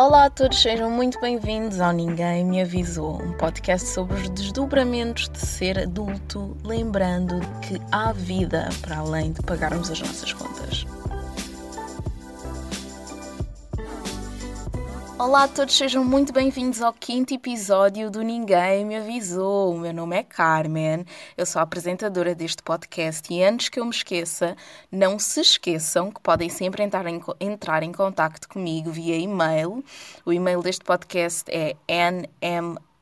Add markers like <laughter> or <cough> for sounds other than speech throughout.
Olá a todos, sejam muito bem-vindos ao Ninguém Me Avisou, um podcast sobre os desdobramentos de ser adulto, lembrando que há vida para além de pagarmos as nossas contas. Olá a todos, sejam muito bem-vindos ao quinto episódio do Ninguém Me Avisou. O meu nome é Carmen, eu sou a apresentadora deste podcast e antes que eu me esqueça, não se esqueçam que podem sempre entrar em, entrar em contato comigo via e-mail. O e-mail deste podcast é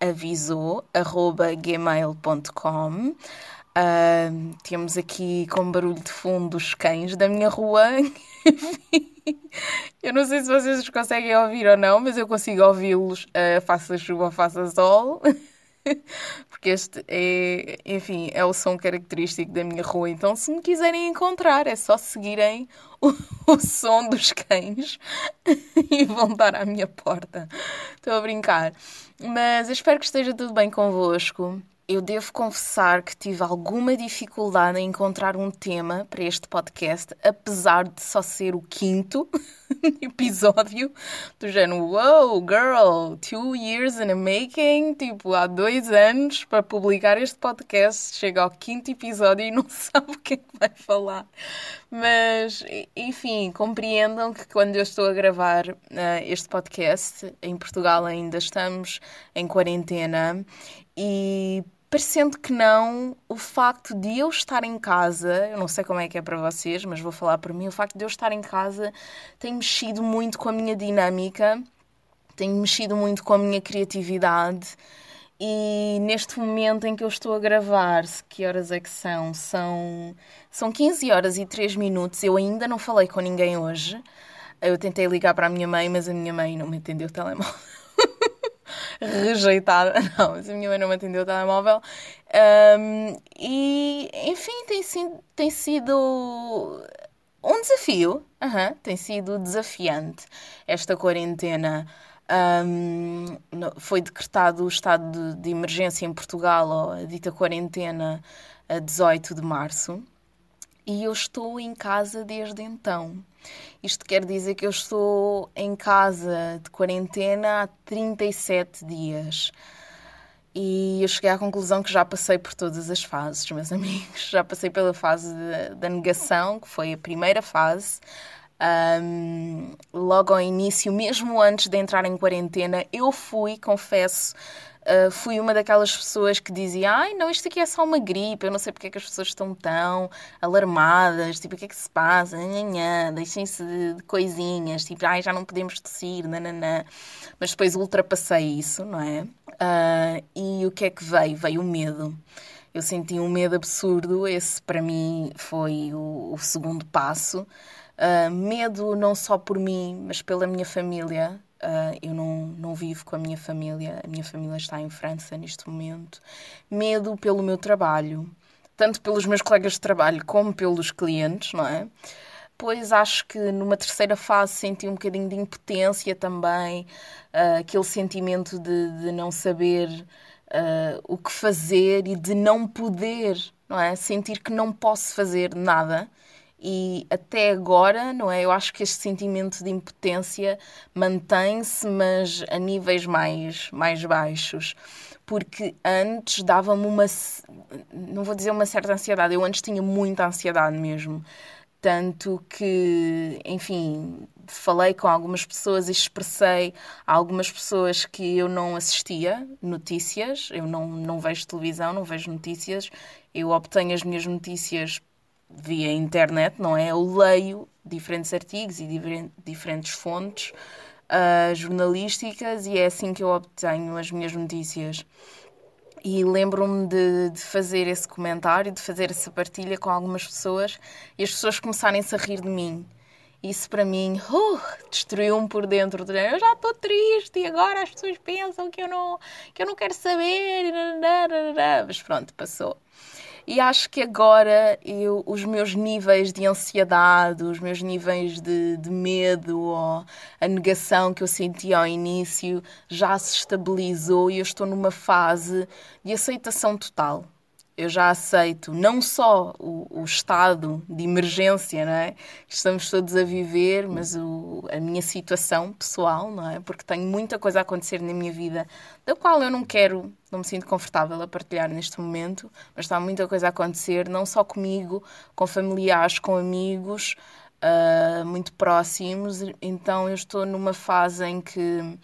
nmavisou.gmail.com uh, Temos aqui com barulho de fundo os cães da minha rua. <laughs> Eu não sei se vocês os conseguem ouvir ou não, mas eu consigo ouvi-los, uh, faça chuva, faça sol. <laughs> Porque este é, enfim, é o som característico da minha rua. Então, se me quiserem encontrar, é só seguirem <laughs> o, o som dos cães e vão dar à minha porta. Estou a brincar. Mas eu espero que esteja tudo bem convosco. Eu devo confessar que tive alguma dificuldade em encontrar um tema para este podcast, apesar de só ser o quinto <laughs> episódio do género Wow, girl, two years in the making, tipo, há dois anos para publicar este podcast, chega ao quinto episódio e <laughs> não sabe o que é que vai falar. Mas, enfim, compreendam que quando eu estou a gravar uh, este podcast, em Portugal ainda estamos em quarentena e parecendo que não, o facto de eu estar em casa, eu não sei como é que é para vocês, mas vou falar por mim, o facto de eu estar em casa tem mexido muito com a minha dinâmica, tem mexido muito com a minha criatividade. E neste momento em que eu estou a gravar, que horas é que são? São, são 15 horas e 3 minutos. Eu ainda não falei com ninguém hoje. Eu tentei ligar para a minha mãe, mas a minha mãe não me atendeu o telemóvel <laughs> <laughs> rejeitada. <laughs> Não, mas a minha mãe não me atendeu o telemóvel. Um, e, enfim, tem, tem sido um desafio. Uhum, tem sido desafiante esta quarentena. Um, foi decretado o estado de, de emergência em Portugal, ou a dita quarentena, a 18 de março e eu estou em casa desde então. Isto quer dizer que eu estou em casa de quarentena há 37 dias. E eu cheguei à conclusão que já passei por todas as fases, meus <laughs> amigos. Já passei pela fase da negação, que foi a primeira fase. Um, logo ao início, mesmo antes de entrar em quarentena, eu fui, confesso, Uh, fui uma daquelas pessoas que dizia ai não, isto aqui é só uma gripe, eu não sei porque é que as pessoas estão tão alarmadas, tipo, o que é que se passa, deixem-se de, coisinhas, tipo, ai já não podemos tossir, nananã. Mas depois ultrapassei isso, não é? Uh, e o que é que veio? Veio o medo. Eu senti um medo absurdo, esse para mim foi o, o segundo passo. Uh, medo não só por mim, mas pela minha família, Uh, eu não, não vivo com a minha família, a minha família está em França neste momento. Medo pelo meu trabalho, tanto pelos meus colegas de trabalho como pelos clientes, não é? Pois acho que numa terceira fase senti um bocadinho de impotência também, uh, aquele sentimento de, de não saber uh, o que fazer e de não poder, não é? Sentir que não posso fazer nada e até agora, não é? Eu acho que este sentimento de impotência mantém-se, mas a níveis mais, mais baixos. Porque antes dava-me uma. Não vou dizer uma certa ansiedade, eu antes tinha muita ansiedade mesmo. Tanto que, enfim, falei com algumas pessoas e expressei a algumas pessoas que eu não assistia notícias, eu não, não vejo televisão, não vejo notícias, eu obtenho as minhas notícias via internet, não é? Eu leio diferentes artigos e diferentes fontes uh, jornalísticas e é assim que eu obtenho as minhas notícias. E lembro-me de, de, fazer esse comentário, de fazer essa partilha com algumas pessoas e as pessoas começarem-se a rir de mim. Isso para mim uh, destruiu-me por dentro. Eu já estou triste e agora as pessoas pensam que eu não, que eu não quero saber. Mas pronto, passou. E acho que agora eu, os meus níveis de ansiedade, os meus níveis de, de medo ou a negação que eu sentia ao início já se estabilizou e eu estou numa fase de aceitação total. Eu já aceito não só o, o, estado de emergência não é? que estamos todos a viver, mas o, a minha situação pessoal, não é? Porque tenho muita coisa a acontecer na minha vida, da qual eu não quero, não me sinto confortável a partilhar neste momento, mas está muita coisa a acontecer, não só comigo, com familiares, com amigos, uh, muito próximos. Então eu estou numa fase em que,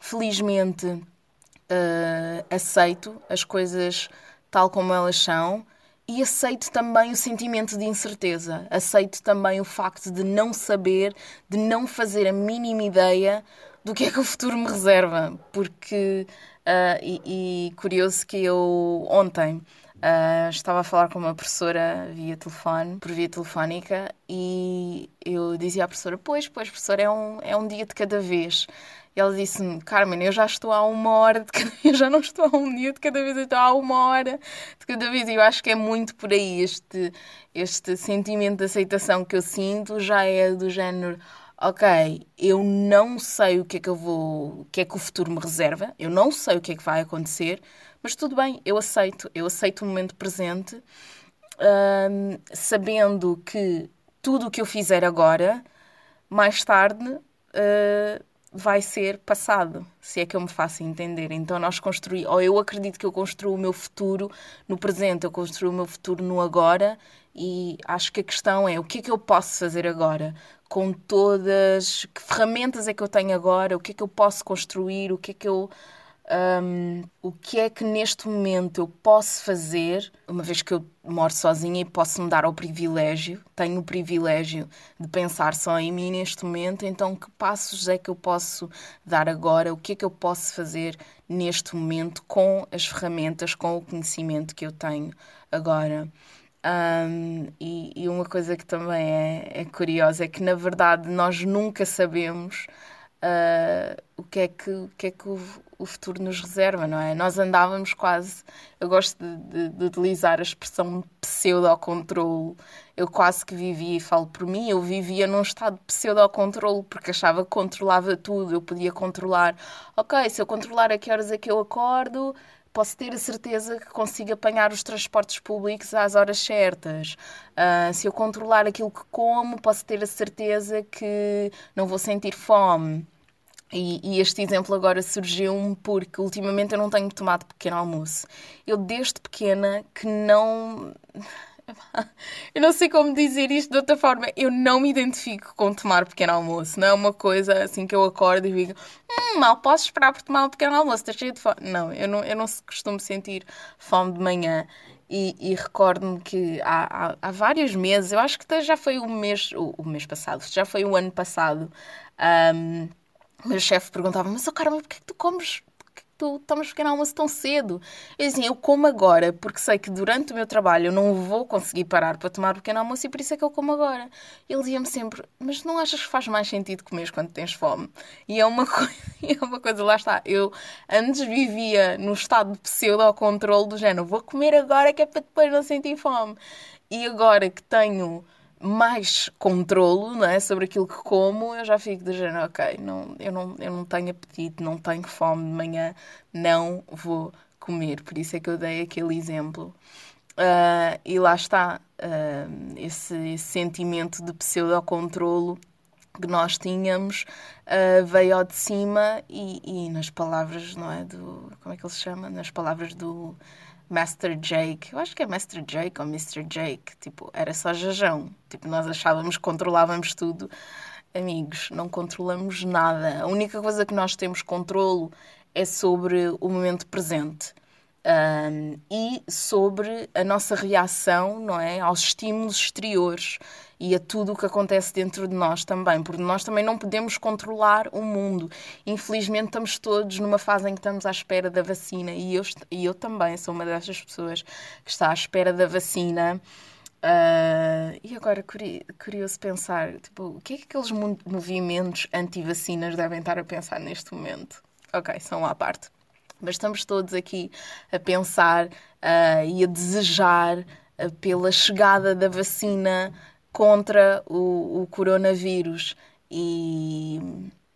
felizmente, uh, aceito as coisas tal como elas são, e aceito também o sentimento de incerteza, aceito também o facto de não saber, de não fazer a mínima ideia do que é que o futuro me reserva, porque uh, e, e, curioso que eu ontem uh, estava a falar com uma professora via telefone, por via telefónica, e eu dizia à professora: Pois, pois, professora, é um, é um dia de cada vez. E ela disse-me, Carmen, eu já estou há uma hora de cada vez, <laughs> eu já não estou há um dia de cada vez, eu estou há uma hora de cada vez. E eu acho que é muito por aí este, este sentimento de aceitação que eu sinto, já é do género, ok, eu não sei o que é que eu vou, o que é que o futuro me reserva, eu não sei o que é que vai acontecer, mas tudo bem, eu aceito, eu aceito o momento presente, hum, sabendo que tudo o que eu fizer agora, mais tarde, uh, vai ser passado, se é que eu me faço entender. Então nós construímos, ou eu acredito que eu construo o meu futuro no presente, eu construo o meu futuro no agora e acho que a questão é o que é que eu posso fazer agora com todas, que ferramentas é que eu tenho agora, o que é que eu posso construir, o que é que eu um, o que é que neste momento eu posso fazer, uma vez que eu moro sozinha e posso me dar ao privilégio, tenho o privilégio de pensar só em mim neste momento, então que passos é que eu posso dar agora, o que é que eu posso fazer neste momento com as ferramentas, com o conhecimento que eu tenho agora. Um, e, e, uma coisa que também é, é curiosa é que, na verdade, nós nunca sabemos uh, o que é que, o, que, é que o, o, futuro nos reserva, não é? Nós andávamos quase, eu gosto de, de, de utilizar a expressão pseudo-controle, eu quase que vivia, e falo por mim, eu vivia num estado de pseudo-controle, porque achava que controlava tudo, eu podia controlar, ok, se eu controlar a que horas é que eu acordo, posso ter a certeza que consigo apanhar os transportes públicos às horas certas. Uh, se eu controlar aquilo que como, posso ter a certeza que não vou sentir fome. E, e, este exemplo agora surgiu-me porque ultimamente eu não tenho tomado pequeno almoço. Eu, desde pequena, que não. <laughs> Eu não sei como dizer isto de outra forma. Eu não me identifico com tomar pequeno almoço. Não é uma coisa assim que eu acordo e digo: hum, mal posso esperar por tomar um pequeno almoço, estou cheio de fome. Não, eu não, eu não costumo sentir fome de manhã. E, e recordo-me que há, há, há, vários meses, eu acho que já foi o mês, o, o mês passado, já foi o ano passado. Um, meu chefe perguntava: Mas, oh, caramba, porquê que tu comes tu tomas pequeno almoço tão cedo? Eu assim, eu como agora porque sei que durante o meu trabalho eu não vou conseguir parar para tomar pequeno almoço e por isso é que eu como agora. Ele dizia-me sempre, mas não achas que faz mais sentido comer quando tens fome? E é uma, <laughs> coisa, é uma coisa, lá está, eu antes vivia no estado de pseudo-controle do género, vou comer agora que é para depois não sentir fome. E agora que tenho mais controlo não é, sobre aquilo que como, eu já fico do género, ok, não, eu, não, eu não tenho apetite, não tenho fome de manhã, não vou comer. Por isso é que eu dei aquele exemplo. Uh, e lá está, uh, esse, esse, sentimento de pseudo-controlo que nós tínhamos uh, veio ao de cima e, e, nas palavras, não é, do, como é que ele se chama? Nas palavras do Master Jake, eu acho que é Master Jake ou Mr. Jake, tipo, era só jajão. Tipo, nós achávamos que controlávamos tudo. Amigos, não controlamos nada. A única coisa que nós temos controlo é sobre o momento presente. Um, e sobre a nossa reação não é, aos estímulos exteriores e a tudo o que acontece dentro de nós também, porque nós também não podemos controlar o mundo. Infelizmente, estamos todos numa fase em que estamos à espera da vacina e eu, e eu também sou uma dessas pessoas que está à espera da vacina. Uh, e agora, curioso pensar, tipo, o que é que aqueles movimentos anti-vacinas devem estar a pensar neste momento? Ok, são à parte. Mas estamos todos aqui a pensar uh, e a desejar uh, pela chegada da vacina contra o, o coronavírus. E,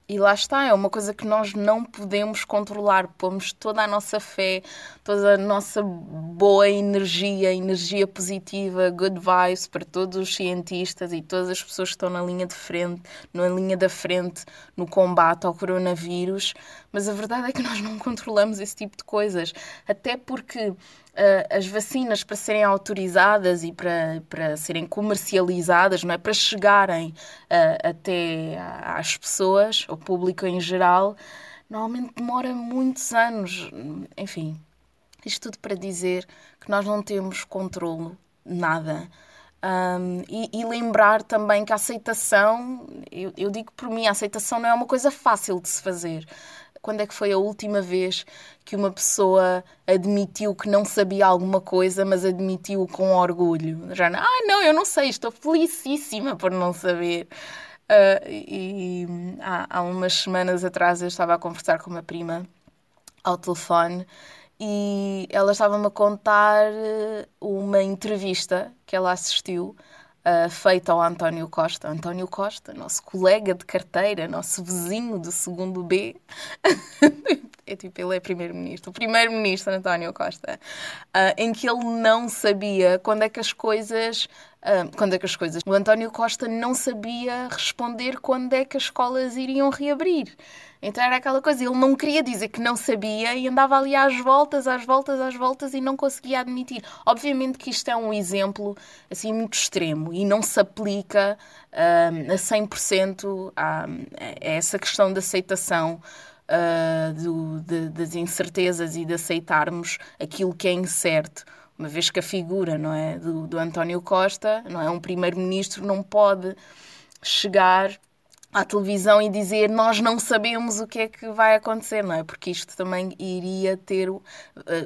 e lá está, é uma coisa que nós não podemos controlar. Pomos toda a nossa fé, toda a nossa boa energia, energia positiva, good vibes para todos os cientistas e todas as pessoas que estão na linha de frente, na linha da frente no combate ao coronavírus. Mas a verdade é que nós não controlamos esse tipo de coisas. Até porque uh, as vacinas para serem autorizadas e para, para serem comercializadas, não é? para chegarem uh, até às pessoas, ao público em geral, normalmente demora muitos anos. Enfim, isto tudo para dizer que nós não temos controle, nada. Um, e, e, lembrar também que a aceitação, eu, eu digo por mim, a aceitação não é uma coisa fácil de se fazer quando é que foi a última vez que uma pessoa admitiu que não sabia alguma coisa, mas admitiu com orgulho? Já, ah, não, eu não sei, estou felicíssima por não saber. Uh, e, há, há umas semanas atrás eu estava a conversar com uma prima ao telefone e ela estava-me a contar ah, uma entrevista que ela assistiu uh, ao António Costa. António Costa, nosso colega de carteira, nosso vizinho do segundo B. <laughs> é tipo, ele é primeiro-ministro. O primeiro-ministro António Costa. Uh, em que ele não sabia quando é que as coisas... Uh, quando é que as coisas... O António Costa não sabia responder quando é que as escolas iriam reabrir. Então era aquela coisa, ele não queria dizer que não sabia e andava ali às voltas, às voltas, às voltas e não conseguia admitir. Obviamente que isto é um exemplo assim muito extremo e não se aplica um, a 100% a, a essa questão de aceitação uh, do, de, das incertezas e de aceitarmos aquilo que é incerto uma vez que a figura não é do, do António Costa não é um primeiro-ministro não pode chegar à televisão e dizer nós não sabemos o que é que vai acontecer, não é? Porque isto também iria ter uh,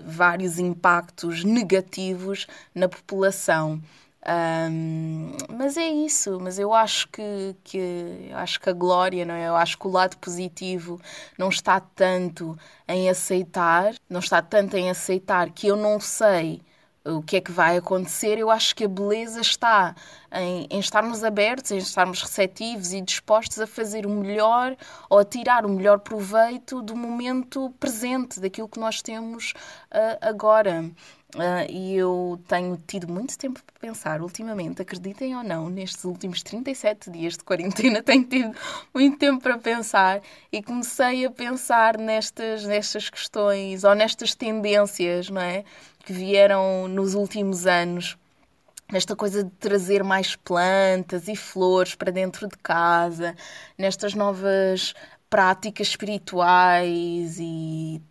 vários impactos negativos na população. Um, mas é isso, mas eu acho que, que acho que a glória, não é? Eu acho que o lado positivo não está tanto em aceitar, não está tanto em aceitar que eu não sei o que é que vai acontecer, eu acho que a beleza está em, em, estarmos abertos, em estarmos receptivos e dispostos a fazer o melhor ou a tirar o melhor proveito do momento presente, daquilo que nós temos uh, agora. Uh, e eu tenho tido muito tempo para pensar ultimamente, acreditem ou não, nestes últimos 37 dias de quarentena, <laughs> tenho tido muito tempo para pensar e comecei a pensar nestas, nestas questões ou nestas tendências, não é? Que vieram nos últimos anos. Nesta coisa de trazer mais plantas e flores para dentro de casa, nestas novas práticas espirituais e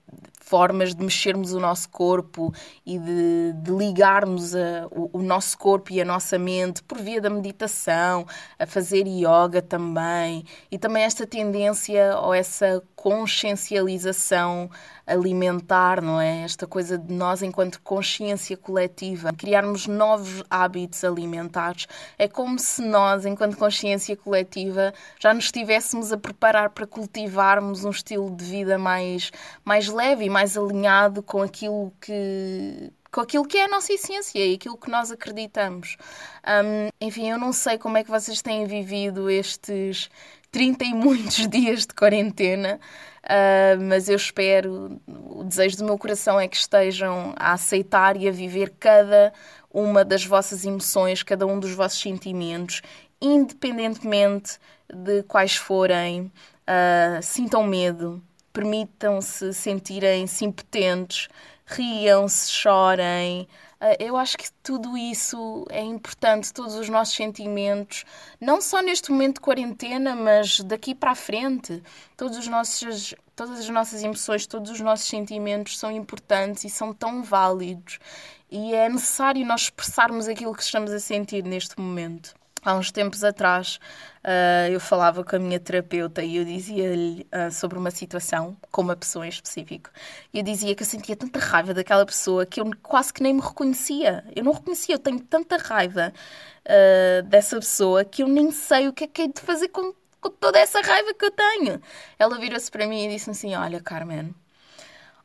formas de mexermos o nosso corpo e de, de ligarmos a, o, o, nosso corpo e a nossa mente por via da meditação, a fazer yoga também, e também esta tendência ou essa consciencialização alimentar, não é? Esta coisa de nós, enquanto consciência coletiva, criarmos novos hábitos alimentares. É como se nós, enquanto consciência coletiva, já nos estivéssemos a preparar para cultivarmos um estilo de vida mais, mais leve e mais alinhado com aquilo que, com aquilo que é a nossa essência e aquilo que nós acreditamos. Um, enfim, eu não sei como é que vocês têm vivido estes 30 e muitos <laughs> dias de quarentena, uh, mas eu espero, o desejo do meu coração é que estejam a aceitar e a viver cada uma das vossas emoções, cada um dos vossos sentimentos, independentemente de quais forem. Uh, sintam medo, permitam-se sentirem-se impotentes, riam-se, chorem. Ah, eu acho que tudo isso é importante, todos os nossos sentimentos, não só neste momento de quarentena, mas daqui para a frente. Todos os nossos, todas as nossas emoções, todos os nossos sentimentos são importantes e são tão válidos. E é necessário nós expressarmos aquilo que estamos a sentir neste momento há uns tempos atrás uh, eu falava com a minha terapeuta e eu dizia-lhe uh, sobre uma situação com uma pessoa em específico. E eu dizia que eu sentia tanta raiva daquela pessoa que eu quase que nem me reconhecia. Eu não reconhecia, eu tenho tanta raiva uh, dessa pessoa que eu nem sei o que é que é de fazer com, com toda essa raiva que eu tenho. Ela virou-se para mim e disse assim: Olha, Carmen,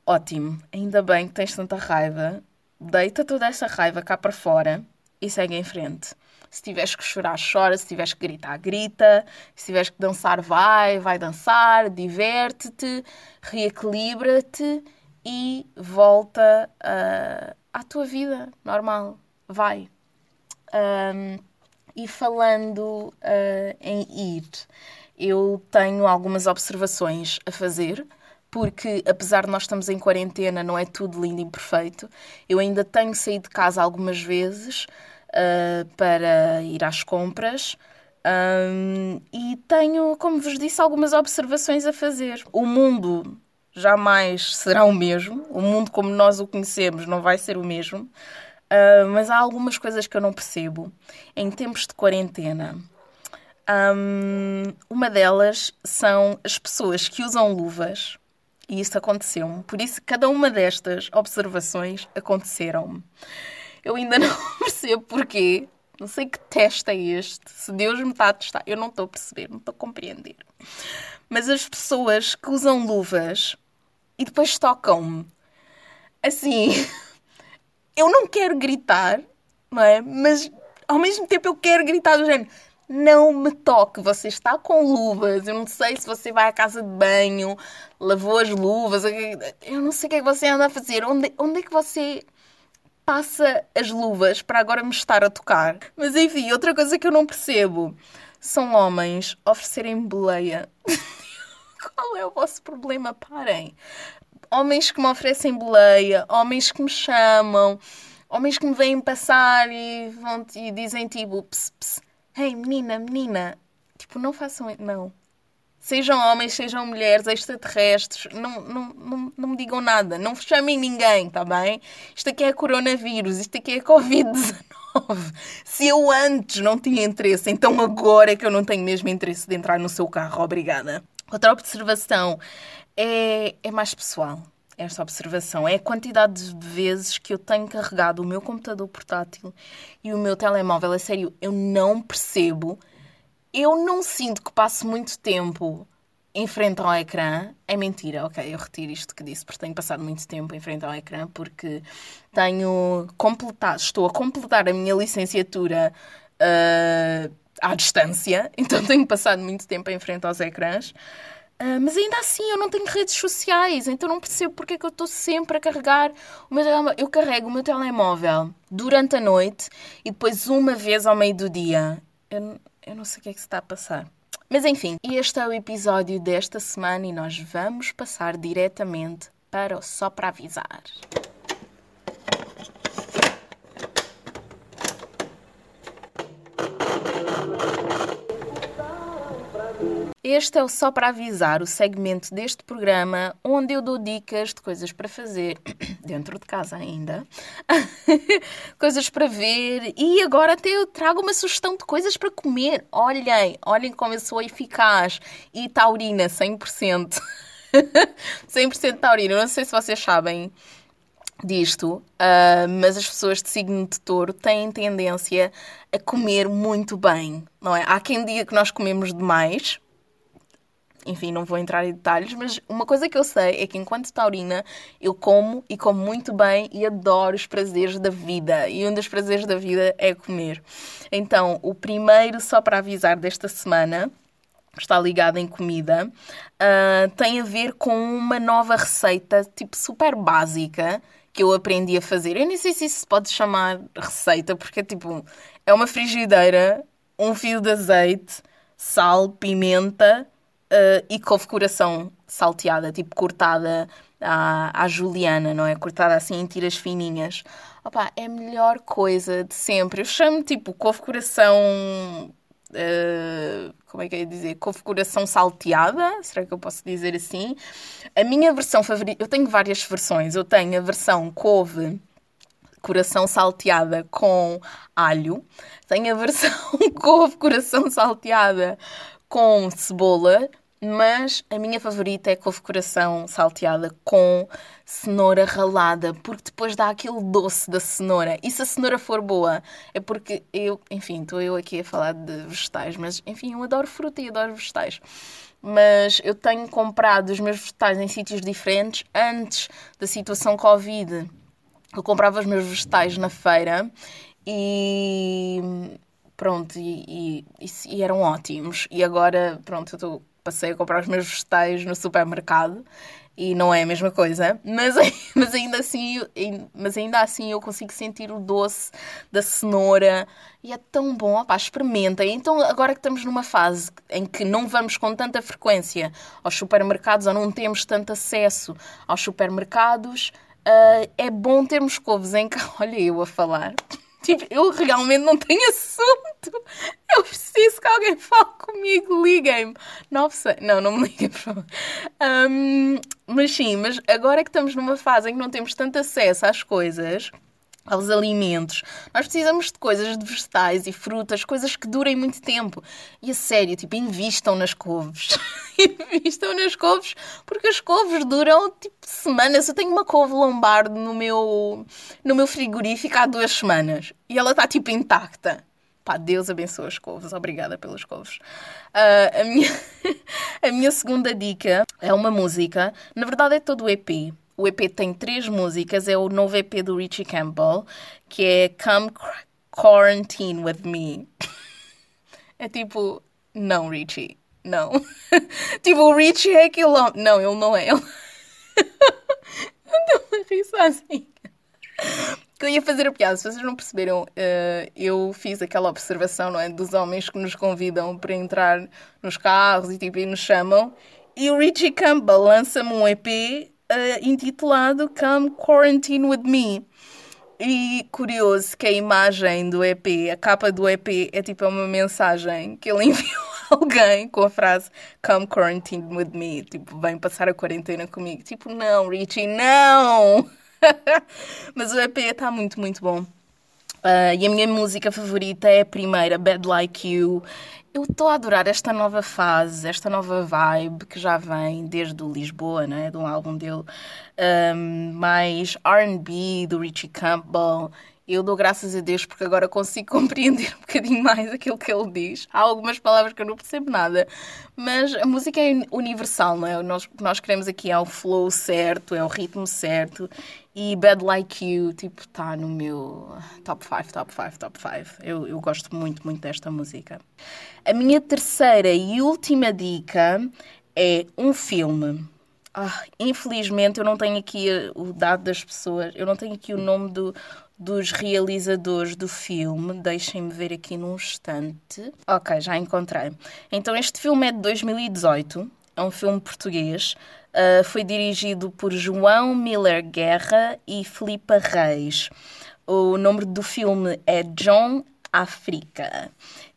ótimo, ainda bem que tens tanta raiva, deita toda essa raiva cá para fora e segue em frente Se tiveres que chorar, chora. Se tiveres que gritar, grita. Se tiveres que dançar, vai, vai dançar. Diverte-te, reequilibra-te e volta uh, à tua vida normal. Vai. Um, e falando uh, em ir, eu tenho algumas observações a fazer porque apesar de nós estamos em quarentena, não é tudo lindo e perfeito. Eu ainda tenho saído de casa algumas vezes uh, para ir às compras. Um, e tenho, como vos disse, algumas observações a fazer. O mundo jamais será o mesmo, o mundo como nós o conhecemos não vai ser o mesmo, uh, mas há algumas coisas que eu não percebo em tempos de quarentena. Um, uma delas são as pessoas que usam luvas e isso aconteceu-me. Por isso, cada uma destas observações aconteceram-me. Eu ainda <laughs> não percebo porquê. Não sei que teste é este. Se Deus me está a testar, eu não estou a perceber, não estou a compreender. Mas as pessoas que usam luvas e depois tocam-me, assim, <laughs> eu não quero gritar, não é? Mas ao mesmo tempo eu quero gritar do género não me toque, você está com luvas. Eu não sei se você vai à casa de banho, lavou as luvas, eu não sei o que é que você anda a fazer. Onde, onde é que você passa as luvas para agora me estar a tocar? Mas enfim, outra coisa que eu não percebo são homens oferecerem boleia. <laughs> Qual é o vosso problema? Parem. Homens que me oferecem boleia, homens que me chamam, homens que me vêm passar e, vão, e dizem tipo, ps, ps, Hey, menina, menina. Tipo, não façam. Não. Sejam homens, sejam mulheres, extraterrestres, não, não, não, não me digam nada. Não chamem ninguém, tá bem? Isto aqui é coronavírus, isto aqui é Covid-19. Se eu antes não tinha interesse, então agora é que eu não tenho mesmo interesse de entrar no seu carro. Obrigada. Outra observação é, é mais pessoal esta observação. É a quantidade de vezes que eu tenho carregado o meu computador portátil e o meu telemóvel. É sério, eu não percebo. Eu não sinto que passo muito tempo em frente ao ecrã. É mentira, ok, eu retiro isto que disse, porque tenho passado muito tempo em frente ao ecrã, porque tenho completado, estou a completar a minha licenciatura uh, à distância, <laughs> então tenho passado muito tempo em frente aos ecrãs. Uh, mas ainda assim eu não tenho redes sociais, então não percebo porque é que eu estou sempre a carregar o meu. Eu carrego o meu telemóvel durante a noite e depois uma vez ao meio do dia. Eu, eu não sei o que é que se está a passar. Mas enfim, este é o episódio desta semana e nós vamos passar diretamente para o Só para Avisar. Este é o Só para Avisar, o segmento deste programa onde eu dou dicas de coisas para fazer, <coughs> dentro de casa ainda, <laughs> coisas para ver e agora até eu trago uma sugestão de coisas para comer. Olhem, olhem como eu sou eficaz e taurina, 100%. 100% <laughs> taurina. Não sei se vocês sabem disto, uh, mas as pessoas de signo de touro têm tendência a comer muito bem, não é? Há quem diga que nós comemos demais, enfim, não vou entrar em detalhes, mas uma coisa que eu sei é que enquanto taurina eu como e como muito bem e adoro os prazeres da vida. E um dos prazeres da vida é comer. Então, o primeiro, só para avisar desta semana, está ligado em comida, uh, tem a ver com uma nova receita, tipo super básica, que eu aprendi a fazer. Eu nem sei se isso se pode chamar receita, porque tipo, é uma frigideira, um fio de azeite, sal, pimenta uh, e couve coração salteada, tipo cortada à, à juliana, não é? Cortada assim em tiras fininhas. Opa, é a melhor coisa de sempre. Eu chamo tipo couve coração. Uh, como é que ia dizer? Couve coração salteada, será que eu posso dizer assim? A minha versão favorita, eu tenho várias versões. Eu tenho a versão couve coração salteada com alho, tenho a versão <laughs> couve coração salteada com cebola, mas a minha favorita é couve coração salteada com cenoura ralada, porque depois dá aquele doce da cenoura. E se a cenoura for boa, é porque eu, enfim, estou eu aqui a falar de vegetais, mas enfim, eu adoro fruta e adoro vegetais. Mas eu tenho comprado os meus vegetais em sítios diferentes antes da situação Covid. Eu comprava os meus vegetais na feira e pronto, e, e, e, eram ótimos. E agora, pronto, eu tô, passei a comprar os meus vegetais no supermercado e não é a mesma coisa, mas, <laughs> mas, ainda assim, mas ainda assim eu consigo sentir o doce da cenoura e é tão bom, opá, experimenta. Então agora que estamos numa fase em que não vamos com tanta frequência aos supermercados ou não temos tanto acesso aos supermercados, uh, é bom termos couves em <laughs> casa. Olha eu a falar. Tipo, eu realmente não tenho assunto. Eu preciso que alguém fale comigo. Liguem-me. Não, não, me liguem, por favor. Um, mas sim, mas agora que estamos numa fase em que não temos tanto acesso às coisas, aos alimentos. Nós precisamos de coisas de vegetais e frutas, coisas que durem muito tempo. E a sério, tipo, invistam nas couves. <laughs> invistam nas couves, porque as couves duram tipo semanas. Eu tenho uma couve lombardo no meu, no meu frigorífico há duas semanas e ela está tipo intacta. Pá, Deus abençoe as couves. Obrigada pelas couves. Uh, a, minha <laughs> a minha segunda dica é uma música. Na verdade, é todo o EP o EP tem três músicas, é o novo EP do Richie Campbell, que é Come Quarantine With Me. <laughs> É tipo, não, Richie, não. <laughs> tipo, o Richie é homem. Não, ele não é. Ele... Estou a rir sozinha. Que eu ia fazer a piada, se vocês não perceberam, uh, eu fiz aquela observação, não é? Dos homens que nos convidam para entrar nos carros e tipo, e nos chamam. E o Richie Campbell lança-me um EP uh, intitulado Come Quarantine With Me. E curioso que a imagem do EP, a capa do EP, é tipo uma mensagem que ele <laughs> enviou <laughs> alguém com a frase Come Quarantine With Me. Tipo, vem passar a quarentena comigo. Tipo, não, Richie, não! <laughs> Mas o EP está muito, muito bom. Uh, e a minha música favorita é a primeira, Bad Like You. Eu estou a adorar esta nova fase, esta nova vibe que já vem desde o Lisboa, né? do álbum dele, um, mais RB do Richie Campbell. Eu dou graças a Deus porque agora consigo <laughs> compreender um bocadinho mais aquilo que ele diz. Há algumas palavras que eu não percebo nada, mas a música é universal, não é? Nós, o que nós queremos aqui é o flow certo, é o ritmo certo e Bad Like You, tipo, está no meu top 5, top 5, top 5. Eu, eu gosto muito, muito desta música. A minha terceira e última dica é um filme. Ah, infelizmente eu não tenho aqui o dado das pessoas, eu não tenho aqui o nome do, dos realizadores do filme. Deixem-me ver aqui num instante. Ok, já encontrei. Então este filme é de 2018, é um filme português. Uh, foi dirigido por João Miller Guerra e Filipa Reis. O nome do filme é John África.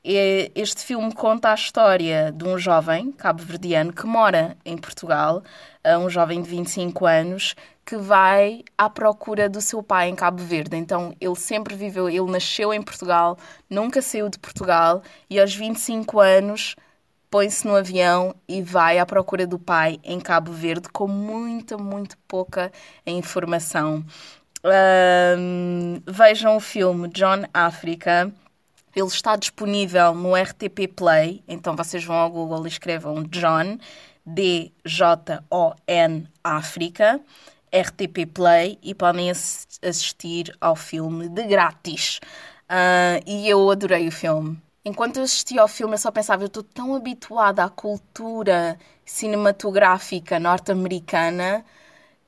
Este filme conta a história de um jovem cabo-verdiano que mora em Portugal, ah, um jovem de 25 anos que vai à procura do seu pai em Cabo Verde. Então ele sempre viveu, ele nasceu em Portugal, nunca saiu de Portugal e aos 25 anos põe-se no avião e vai à procura do pai em Cabo Verde com muita, muito pouca informação. Um, vejam o filme John África. Ele está disponível no RTP Play, então vocês vão ao Google e escrevam John, D-J-O-N África, RTP Play e podem assistir ao filme de grátis. Uh, e eu adorei o filme. Enquanto eu assistia ao filme, eu só pensava, eu estou tão habituada à cultura cinematográfica norte-americana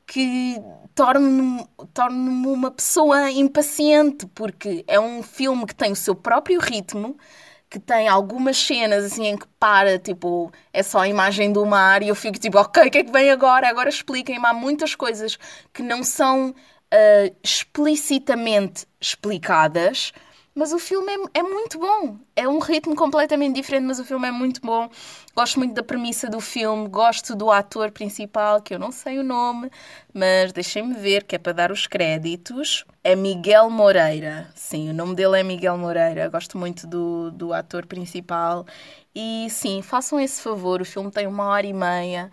que torno-me torno uma pessoa impaciente, porque é um filme que tem o seu próprio ritmo, que tem algumas cenas assim em que para, tipo, é só a imagem do mar e eu fico tipo, ok, o que é que vem agora? Agora expliquem-me. Há muitas coisas que não são uh, explicitamente explicadas mas o filme é, é, muito bom. É um ritmo completamente diferente, mas o filme é muito bom. Gosto muito da premissa do filme, gosto do ator principal, que eu não sei o nome, mas deixem-me ver, que é para dar os créditos. É Miguel Moreira. Sim, o nome dele é Miguel Moreira. Gosto muito do, do ator principal. E sim, façam esse favor. O filme tem uma hora e meia.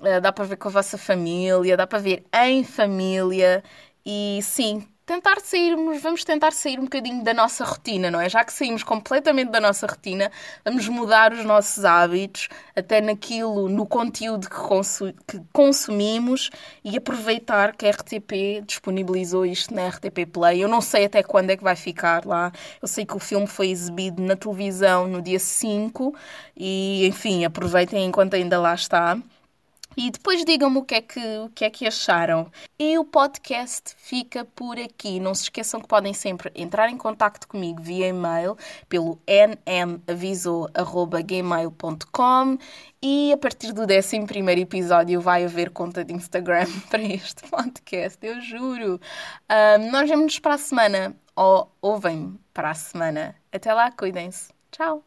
Eh, dá para ver com a vossa família, dá para ver em família. E sim, tentar sairmos, vamos tentar sair um bocadinho da nossa rotina, não é? Já que saímos completamente da nossa rotina, vamos mudar os nossos hábitos, até naquilo, no conteúdo que, consu que consumimos e aproveitar que a RTP disponibilizou isto na RTP Play. Eu não sei até quando é que vai ficar lá. Eu sei que o filme foi exibido na televisão no dia 5 e, enfim, aproveitem enquanto ainda lá está. E depois digam-me o que, é que, o que é que acharam. E o podcast fica por aqui. Não se esqueçam que podem sempre entrar em contato comigo via e-mail pelo nmaviso.gmail.com e a partir do 11 episódio vai haver conta de Instagram <laughs> para este podcast, eu juro. Um, nós vemos-nos para a semana ou ouvem-me para a semana. Até lá, cuidem-se. Tchau!